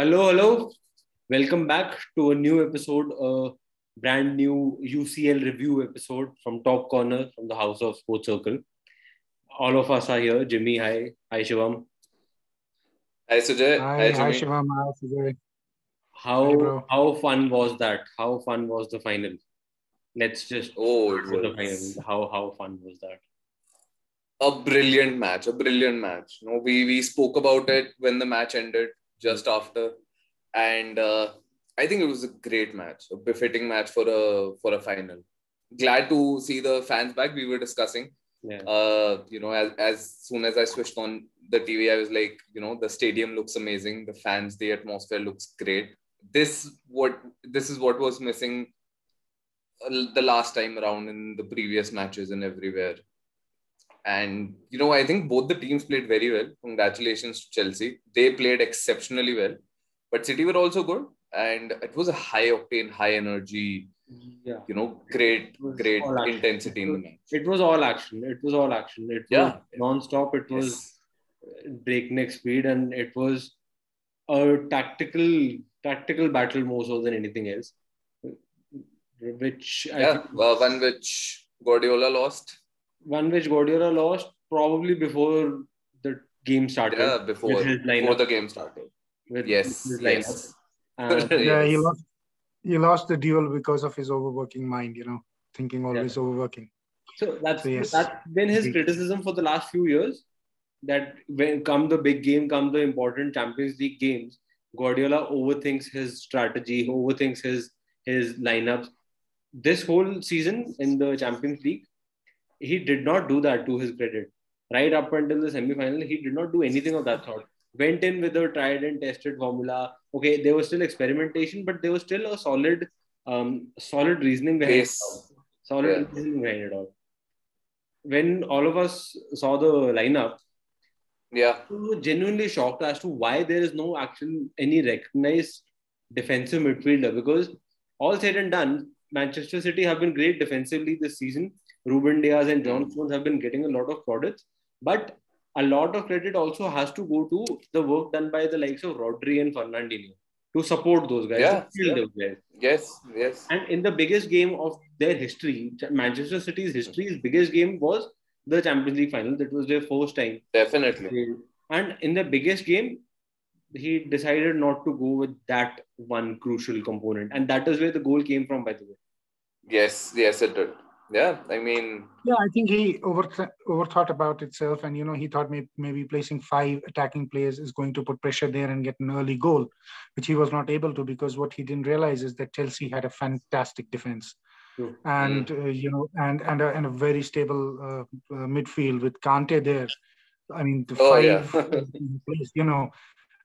Hello, hello. Welcome back to a new episode, a brand new UCL review episode from Top Corner from the House of Sports Circle. All of us are here. Jimmy, hi. Hi, Shivam. Hi, Sujay. Hi, hi, Shivam. Hi, Sujay. How how fun was that? How fun was the final? Let's just oh, it was... the final. How how fun was that? A brilliant match. A brilliant match. You know, we we spoke about it when the match ended just after, and uh, I think it was a great match, a befitting match for a for a final. Glad to see the fans back. We were discussing. Yeah. Uh, you know, as as soon as I switched on the TV, I was like, you know, the stadium looks amazing. The fans, the atmosphere looks great. This what this is what was missing uh, the last time around in the previous matches and everywhere. And you know, I think both the teams played very well. Congratulations to Chelsea. They played exceptionally well. But City were also good. And it was a high octane, high energy, yeah. you know, great, great intensity in the match. It was all action. It was all action. It was yeah. non-stop. It was yes. breakneck speed and it was a tactical tactical battle more so than anything else. Which yeah, uh, one which Guardiola lost one which Guardiola lost probably before the game started. Yeah, before, before the game started. With yes, yes. Um, yeah, he lost. He lost the duel because of his overworking mind. You know, thinking always yeah. overworking. So that's so, yes. that's been his criticism for the last few years. That when come the big game, come the important Champions League games, Guardiola overthinks his strategy, overthinks his his lineups. This whole season in the Champions League, he did not do that to his credit. Right up until the semi-final, he did not do anything of that sort. Went in with a tried and tested formula. Okay, there was still experimentation, but there was still a solid, um, solid reasoning behind yes. it. All. Solid yeah. reasoning behind it all. When all of us saw the lineup, yeah, we were genuinely shocked as to why there is no actual any recognized defensive midfielder. Because all said and done, Manchester City have been great defensively this season Ruben Dias and John Stones have been getting a lot of plaudits, but a lot of credit also has to go to the work done by the likes of Rodri and Fernandinho to support those guys. Yeah, yeah. Those guys. Yes, yes. And in the biggest game of their history, Manchester City's history's biggest game was the Champions League final. That was their first time. Definitely. And in the biggest game, he decided not to go with that one crucial component. And that is where the goal came from, by the way. Yes, yes, it did yeah i mean yeah i think he over overthought about itself and you know he thought maybe, maybe placing five attacking players is going to put pressure there and get an early goal which he was not able to because what he didn't realize is that chelsea had a fantastic defense True. and mm. uh, you know and and a, and a very stable uh, uh, midfield with Kante there i mean the oh, five yeah. you know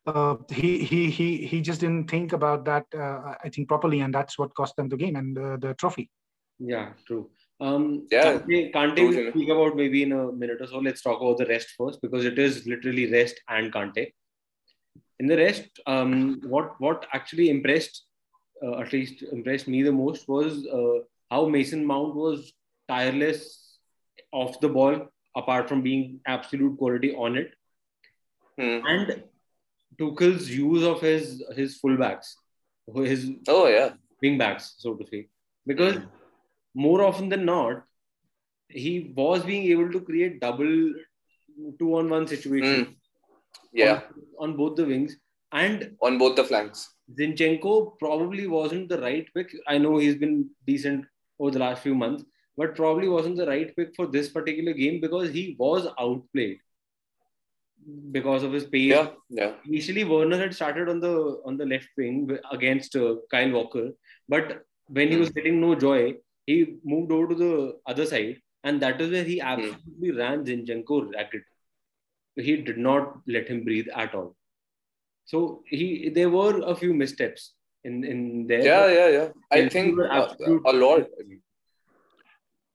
uh, he he he he just didn't think about that uh, I think properly, and that's what cost them the game and uh, the trophy. Yeah, true. Um, yeah, Kante, Kante will speak about maybe in a minute or so. Let's talk about the rest first because it is literally rest and Kante. In the rest, um, what what actually impressed, uh, at least impressed me the most, was uh, how Mason Mount was tireless off the ball, apart from being absolute quality on it, hmm. and Tuchel's use of his his fullbacks, his oh yeah wing backs, so to say, because. Hmm more often than not, he was being able to create double two on one situation. Mm. Yeah. On, on, both the wings and on both the flanks. Zinchenko probably wasn't the right pick. I know he's been decent over the last few months, but probably wasn't the right pick for this particular game because he was outplayed because of his pace. Yeah, yeah. Initially, Werner had started on the on the left wing against uh, Kyle Walker, but when he was hmm. getting no joy, he moved over to the other side, and that is where he hmm. absolutely mm. ran Zinchenko ragged. He did not let him breathe at all. So he there were a few missteps in in there. Yeah, yeah, yeah. I think absolute, a lot.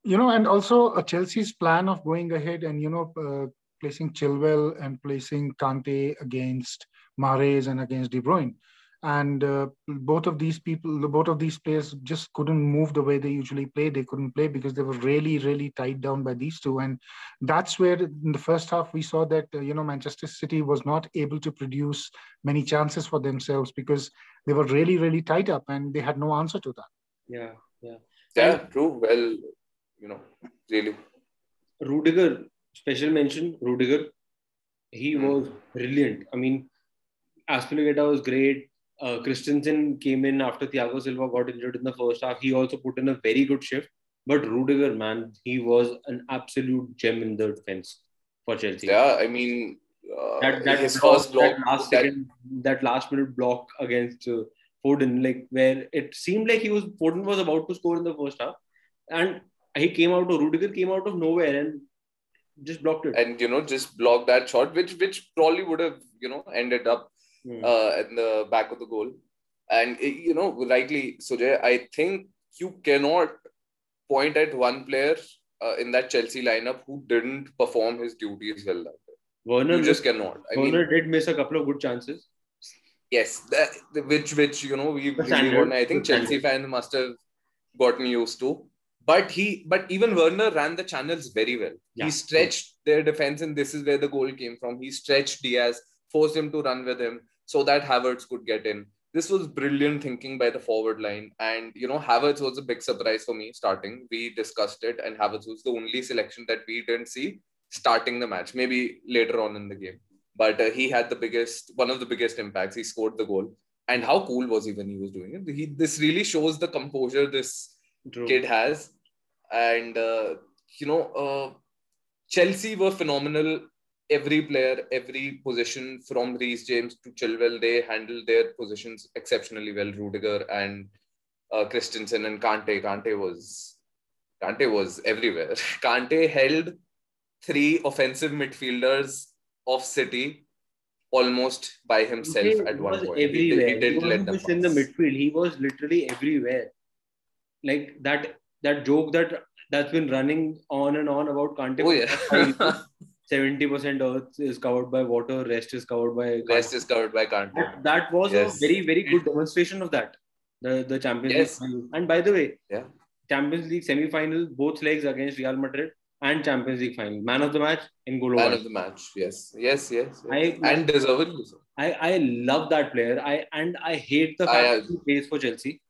You know, and also uh, Chelsea's plan of going ahead and you know uh, placing Chilwell and placing Kante against Mahrez and against De Bruyne and uh, both of these people both of these players just couldn't move the way they usually play. They couldn't play because they were really really tied down by these two. And that's where in the first half we saw that uh, you know manchester city was not able to produce many chances for themselves because they were really really tied up and they had no answer to that. Yeah yeah. Yeah true. Well you know really. Rudiger special mention rudiger. He hmm. was brilliant. I mean Azpilicueta was great uh, Christensen came in after Thiago Silva got injured in the first half. He also put in a very good shift. But Rudiger, man, he was an absolute gem in the defense for Chelsea. Yeah, I mean, uh, that, that his block, first block, that last, that, second, that last minute block against uh, Foden, like where it seemed like he was Foden was about to score in the first half, and he came out of Rudiger came out of nowhere and just blocked it. And you know, just blocked that shot, which which probably would have you know ended up mm. uh, in the back of the goal. And, eh, you know, rightly, Sujay, I think you cannot point at one player uh, in that Chelsea lineup who didn't perform his duties well that day. Werner you just cannot. I Werner mean, did miss a couple of good chances. Yes, that, which which you know we, we I think Chelsea fans must have gotten used to. But he, but even Werner ran the channels very well. Yeah. He stretched their defense, and this is where the goal came from. He stretched Dias, forced him to run with him so that Havertz could get in. This was brilliant thinking by the forward line. And, you know, Havertz was a big surprise for me starting. We discussed it, and Havertz was the only selection that we didn't see starting the match, maybe later on in the game. But uh, he had the biggest, one of the biggest impacts. He scored the goal. And how cool was he when he was doing it? He, this really shows the composure this True. kid has. And, uh, you know, uh, Chelsea were phenomenal every player, every position from Reece James to Chilwell, they handled their positions exceptionally well. Rudiger and uh, Christensen and Kante. Kante was Kante was everywhere. Kante held three offensive midfielders of City almost by himself he at one point. Everywhere. He, he didn't he let them in the midfield. He was literally everywhere. Like that that joke that that's been running on and on about Kante. Oh yeah. 70% earth is covered by water, rest is covered by rest is covered by Kante. That, that was yes. a very, very good demonstration of that. The the Champions yes. League. And by the way, yeah. Champions League semi-final, both legs against Real Madrid and Champions League final. Man of the match N'Golo. Man of the match, yes. Yes, yes. yes. I, and deservedly so. I, I love that player. I and I hate the fact I, he plays for Chelsea.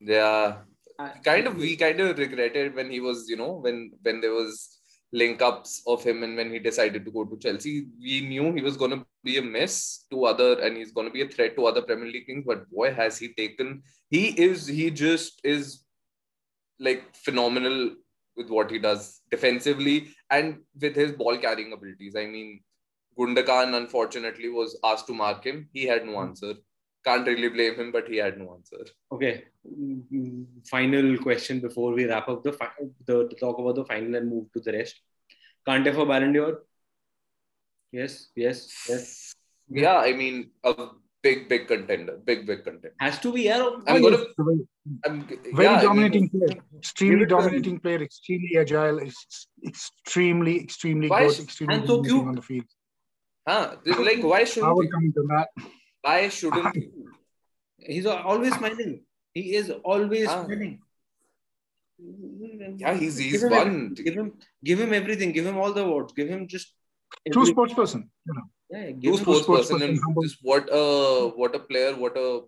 Yeah. I, kind of we kind of regretted when he was, you know, when when there was link ups of him and when he decided to go to Chelsea. We knew he was going to be a miss to other and he's going to be a threat to other Premier League teams. But boy, has he taken, he is, he just is like phenomenal with what he does defensively and with his ball carrying abilities. I mean, Gundogan unfortunately was asked to mark him. He had no hmm. answer. Can't really blame him, but he had no answer. Okay. Final question before we wrap up the, the talk about the final and move to the rest. Kante for Ballon d'Or? Yes, yes, yes. Yeah, I mean, a big, big contender. Big, big contender. Has to be, yeah. I'm going to. I'm, Very yeah, dominating I mean, player. Extremely dominating player. Extremely agile. Extremely, extremely why good. Extremely and so cute. on the field. Huh? Like, why should I would come to that. Why shouldn't he? He's always smiling. He is always ah. smiling. Yeah, he's he's give one. give him give him everything. Give him all the awards. Give him just true sports person. You know. Yeah, true sports, sports person, person and just what a what a player, what a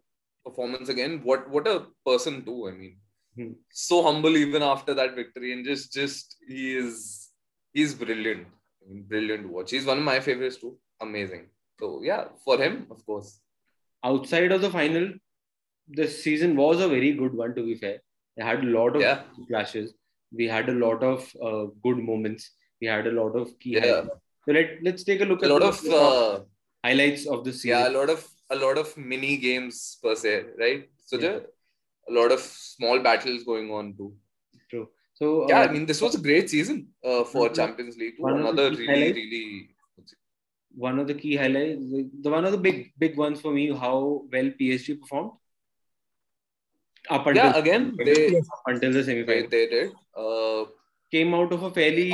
performance again. What what a person too. I mean, hmm. so humble even after that victory, and just just he is he's brilliant. Brilliant watch. He's one of my favorites too. Amazing. So yeah, for him, of course. Outside of the final, the season was a very good one. To be fair, they had a lot of yeah. clashes. We had a lot of uh, good moments. We had a lot of key. Yeah. Highlights. So let let's take a look a at lot of uh, highlights of the season. Yeah, a lot of a lot of mini games per se, right? So yeah. a lot of small battles going on too. True. So yeah, uh, I mean this was a great season uh, for Champions League. Too. Another really highlights. really one of the key highlights, the one of the big big ones for me, how well PSG performed. Up until yeah, again they until the semi-final. They did. Uh, Came out of a fairly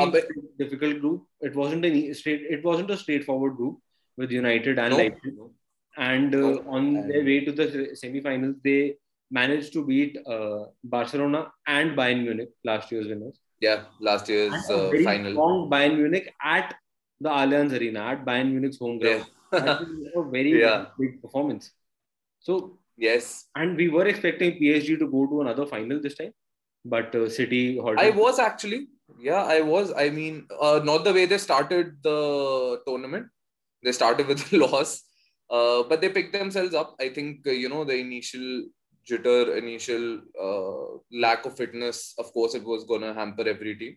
difficult group. It wasn't a straight. It wasn't a straightforward group with United and no. Leipzig. and uh, on their way to the semi-finals, they managed to beat uh, Barcelona and Bayern Munich, last year's winners. Yeah, last year's uh, very final. Strong Bayern Munich at the Allianz Arena, at Bayern Munich's home ground. Yeah. a very Yeah. big performance. So, yes, and we were expecting PSG to go to another final this time, but uh, City. I was actually. Yeah, I was. I mean, uh, not the way they started the tournament. They started with a loss, uh, but they picked themselves up. I think uh, you know the initial jitter, initial uh, lack of fitness. Of course, it was gonna hamper every team.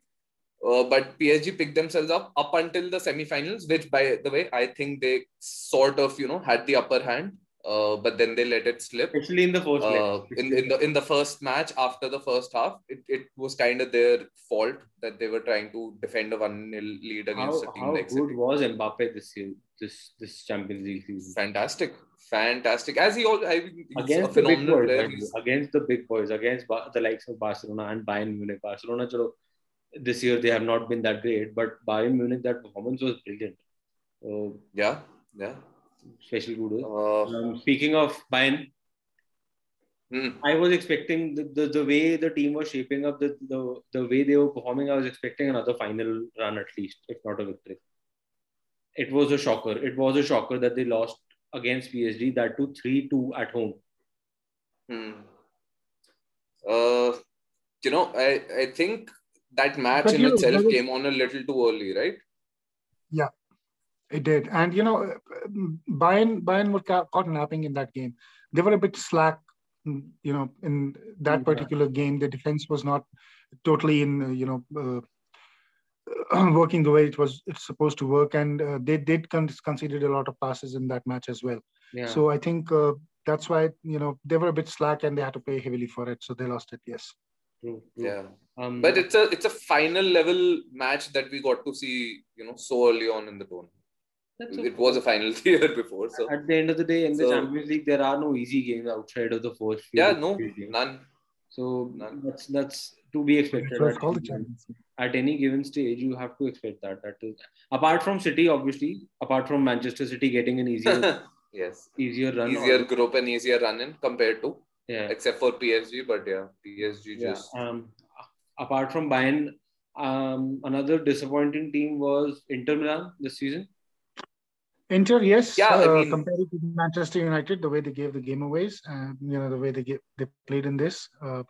Uh, but PSG picked themselves up up until the semi-finals, which, by the way, I think they sort of you know had the upper hand. Uh, but then they let it slip. especially in the first. Uh, in, in the in the first match after the first half, it, it was kind of their fault that they were trying to defend a one 0 lead against how, a team how like good City. was Mbappe this year, this this Champions League season? Fantastic, fantastic. As he all, I mean, Against the big boys, player. right? He's- against the big boys, against Ba- the likes of Barcelona and Bayern Munich. Barcelona, chalo, this year they have not been that great, but Bayern Munich, that performance was brilliant. Uh, Yeah, yeah. special kudos. Uh, Um, speaking of Bayern, hmm, I was expecting the, the, the way the team was shaping up, the, the, the way they were performing, I was expecting another final run at least, if not a victory. It was a shocker. It was a shocker that they lost against PSG, that to 3 2 at home. hmm. Uh, you know, I I think that match But in you itself came on a little too early, right? Yeah, it did, and you know, Bayern Bayern were ca- caught napping in that game. They were a bit slack, mm, you know, in that Yeah. particular game. The defense was not totally in, uh, you know, uh, working the way it was it's supposed to work, and uh, they did con- conceded a lot of passes in that match as well. Yeah. So I think uh, that's why you know they were a bit slack and they had to pay heavily for it, so they lost it. Yes. True, true. Yeah. Um, But it's a it's a final level match that we got to see, you know, so early on in the tournament. that's It was a final the year before, so At the end of the day, in the So- Champions League, there are no easy games outside of the first few. yeah, no, games. none. So None. that's that's to be expected. It was At, called the Champions at any given stage, you have to expect that. That is apart from City, obviously, apart from Manchester City getting an easier yes, easier run. easier on- group and easier run in compared to yeah. except for PSG, but yeah, PSG yeah. just Um, apart from Bayern, um, another disappointing team was Inter Milan this season. Inter, yes. Yeah, I uh, mean- compared to Manchester United, the way they gave the game away, and you know the way they get they played in this, uh,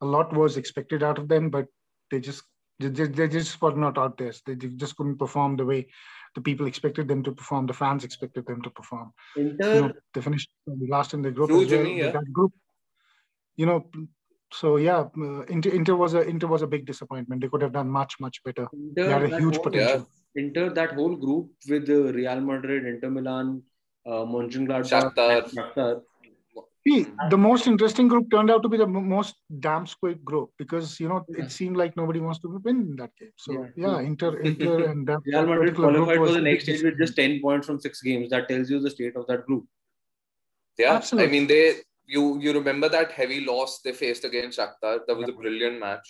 a lot was expected out of them, but they just they, they they just were not out there. They they just couldn't perform the way the people expected them to perform. The fans expected them to perform. Inter, You know, they finished last in the group True, well. Jimmy, but yeah. That group, you know. So yeah, uh, Inter, Inter was a Inter was a big disappointment. They could have done much much better. Inter They had a huge whole- potential. Inter, that whole group with uh, Real Madrid, Inter Milan, uh, Mönchengladbach, Shakhtar. Shakhtar. See, the most interesting group turned out to be the mo- most damn squid group because you know Yeah. it seemed like nobody wants to win in that game. So Yeah, yeah. Inter, Inter, and that Real that Madrid particular group qualified for the next big stage with just 10 points from six games. That tells you the state of that group. yeah. Absolutely. I mean, they you you remember that heavy loss they faced against Shakhtar? That was a brilliant match,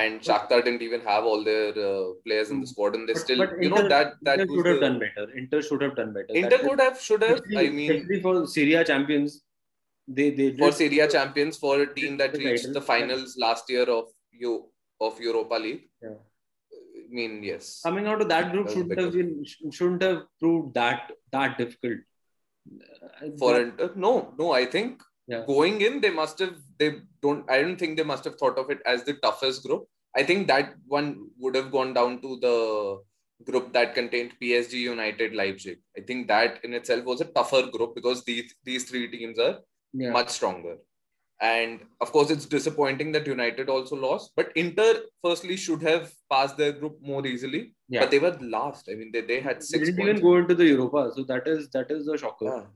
and Shakhtar didn't even have all their uh, players in the squad, and they still, but you know, that that Inter should have the- done better. Inter should have done better. Inter could have, should have. especially, I mean, especially for Serie A champions, they they for did- Serie A champions, for a team that reached title. the finals last year of you of Europa League. Yeah. I mean, yes. coming out of that group That shouldn't have been shouldn't have proved that that difficult. Uh, For that- Inter, no, no. I think Yeah. going in, they must have. They don't. I don't think they must have thought of it as the toughest group. I think that one would have gone down to the group that contained PSG, United, Leipzig. I think that in itself was a tougher group because these these three teams are yeah. much stronger. And of course, it's disappointing that United also lost. But Inter, firstly, should have passed their group more easily. Yeah. But they were last. I mean, they, they had They six didn't points. even go into the Europa, so that is that is a shocker.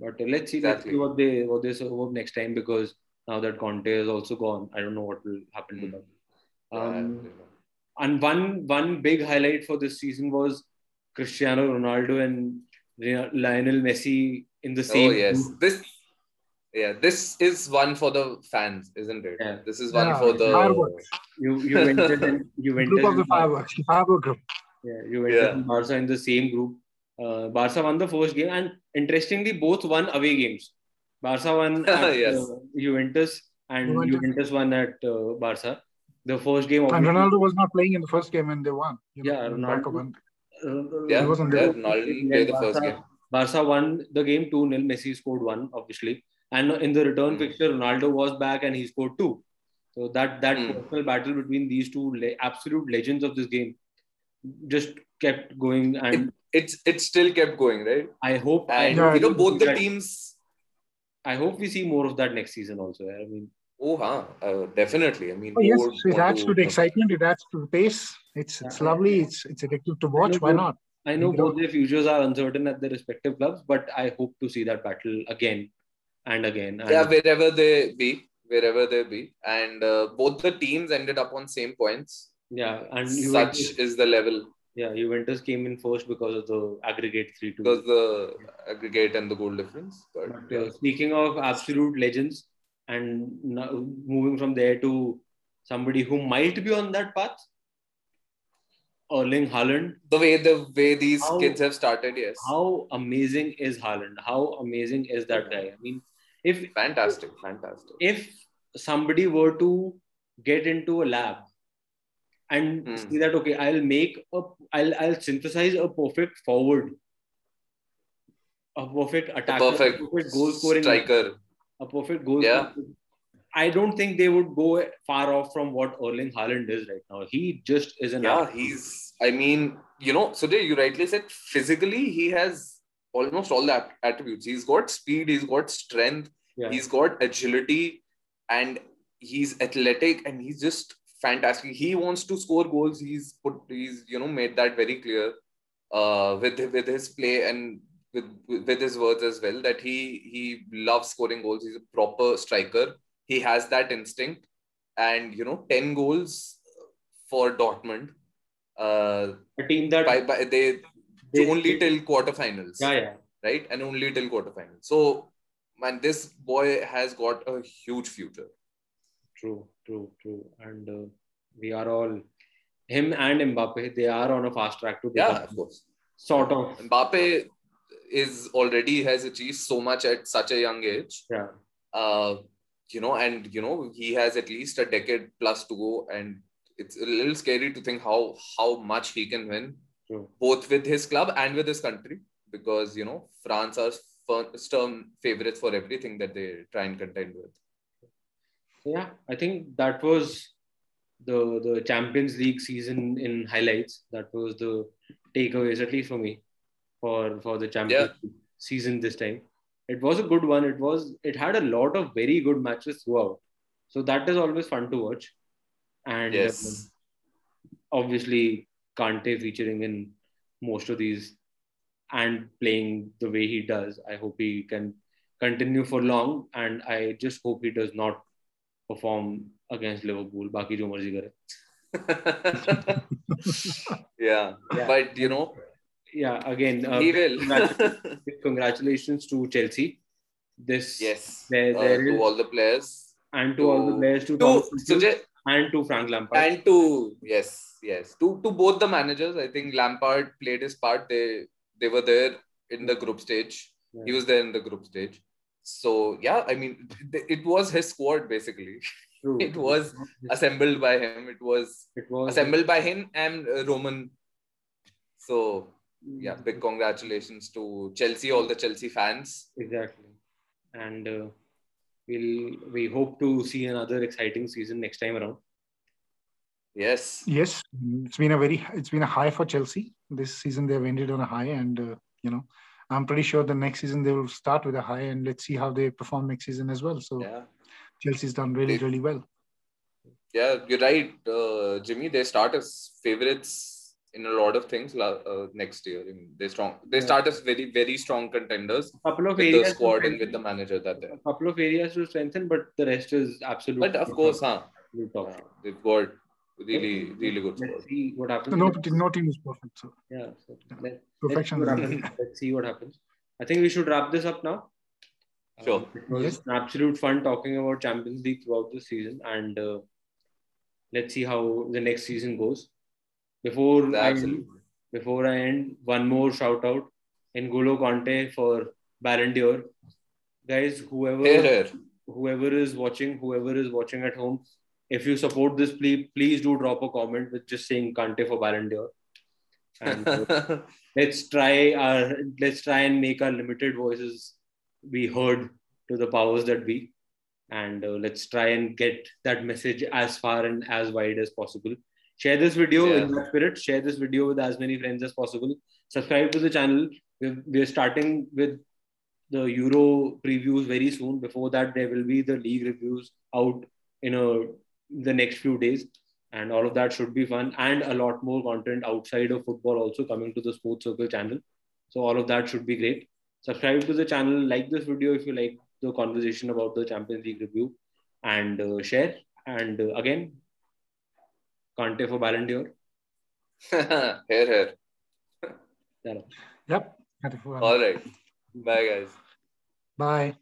Yeah. But uh, let's see, Exactly. let's see what they what they serve up next time because now that Conte is also gone, I don't know what will happen to Mm. them. Um, you know. and one one big highlight for this season was Cristiano Ronaldo and Lionel Messi in the same. Oh yes, group. this yeah, this is one for the fans, isn't it? Yeah. This is one Yeah, for the fireworks. You Juventus and Juventus group of the and- fireworks, the firework group. Yeah, Juventus Yeah. Barca in the same group. Uh, Barca won the first game, and interestingly, both won away games. Barca won at Yes. uh, Juventus, and Juventus. Juventus won at uh, Barca. The first game, And Ronaldo was not playing in the first game when they won. You know, Yeah, in the back Ronaldo- of one- uh, Yeah, wasn't yeah, there. Ronaldo didn't the first game. Barca won the game 2 0. Messi scored one, obviously. And in the return Hmm. fixture, Ronaldo was back and he scored two. So that that Hmm. personal battle between these two le- absolute legends of this game just kept going. And It's it still kept going, right? I hope I And Yeah, you know, both the that- teams. I hope we see more of that next season also. I mean, Oh, huh, uh, definitely. I mean, Oh, yes, would it want adds to the excitement. It adds to the pace. It's it's Yeah. lovely. It's it's addictive to watch. Why not? I know know- both their futures are uncertain at their respective clubs, but I hope to see that battle again and again. And Yeah, wherever they be, wherever they be, and uh, both the teams ended up on same points. yeah, and Such Juventus, is the level yeah, Juventus came in first because of the aggregate three two. because the aggregate and the goal difference. But But uh, speaking of absolute legends, and now moving from there to somebody who might be on that path, Erling Haaland. the way the way these How- kids have started, yes, How amazing is Haaland? How amazing is that guy? I mean, if fantastic, fantastic. if somebody were to get into a lab and Hmm. see that okay, I'll make a, I'll I'll synthesize a perfect forward, a perfect A attacker, perfect a perfect goal scoring striker. a perfect goal. Yeah. I don't think they would go far off from what Erling Haaland is right now. He just is an Yeah, he's. I mean, you know, Sudhir, you rightly said physically he has almost all the attributes. He's got speed, he's got strength, yeah. he's got agility, and he's athletic, and he's just fantastic. He wants to score goals. He's put. He's you know made that very clear uh, with with his play and with with his words as well that he he loves scoring goals. He's a proper striker. He has that instinct, and you know, ten goals for Dortmund. Uh, a team that by, by they they- only till quarterfinals, yeah yeah right? And only till quarterfinals. So, man, this boy has got a huge future. true true true. And uh, we are all him and Mbappe they are on a fast track to Yeah, of course. sort of. Mbappe is already has achieved so much at such a young age. yeah. Uh, you know, and you know, he has at least a decade plus to go, and it's a little scary to think how how much he can win, true. both with his club and with his country, because you know, France are first term favorites for everything that they try and contend with. Yeah, I think that was the the Champions League season in highlights. That was the takeaways, at least for me, for for the Champions League season this time. It was a good one. It was it had a lot of very good matches throughout. So that is always fun to watch. And Yes. um, obviously Kante featuring in most of these and playing the way he does. I hope he can continue for long, and I just hope he does not perform against Liverpool. बाकी जो मर्ज़ी करे. yeah. Yeah. but you know, Yeah, again, uh, he will. congratu- congratulations to Chelsea. This yes, There- uh, there to is- all the players, and to all the players, to, to Thomas and to Frank Lampard. and to yes, yes, to to both the managers. I think Lampard played his part. They they were there in the group stage. Yeah. He was there in the group stage. So yeah, I mean, th- it was his squad basically. True. it was Assembled by him. It was It was assembled by him and uh, Roman. So yeah, Mm. big congratulations to Chelsea, all the Chelsea fans. Exactly, and uh, we'll we hope to see another exciting season next time around. Yes. Yes, it's been a very it's been a high for Chelsea this season. They've ended on a high, and uh, you know, I'm pretty sure the next season they will start with a high, and let's see how they perform next season as well. So Yeah. Chelsea's done really They- really well. Yeah, you're right, uh, Jimmy. They start as favorites in a lot of things uh, next year. I mean, they strong. They Yeah. start as very very strong contenders A couple of with areas the squad and with the manager that they. a couple of areas to strengthen, but the rest is absolutely. But of course, huh? absolute top. uh, they've got really really good Let's squad. see what happens. No, no team is perfect. So Yeah. So let, let's, see perfection. what happens. let's see what happens. I think we should wrap this up now. Sure. Um, it was Yes. an absolute fun talking about Champions League throughout the season, and uh, let's see how the next season goes. Before I end, before I end, one more shout out N'Golo Kante for Ballon d'Or. Guys, whoever Here. whoever is watching, whoever is watching at home, if you support this, please please do drop a comment with just saying Kante for Ballon d'Or. And uh, let's try our let's try and make our limited voices be heard to the powers that be, and uh, let's try and get that message as far and as wide as possible. Share this video Yeah. in that spirit. Share this video with as many friends as possible. Subscribe to the channel. We're, we're starting with the Euro previews very soon. Before that, there will be the league reviews out in a, the next few days, and all of that should be fun. And a lot more content outside of football also coming to the Sports Circle channel. So all of that should be great. Subscribe to the channel, like this video if you like the conversation about the Champions League review, and uh, share. And uh, again, Kante for Ballon d'Or. here, here. Yep. All right. Bye, guys. Bye.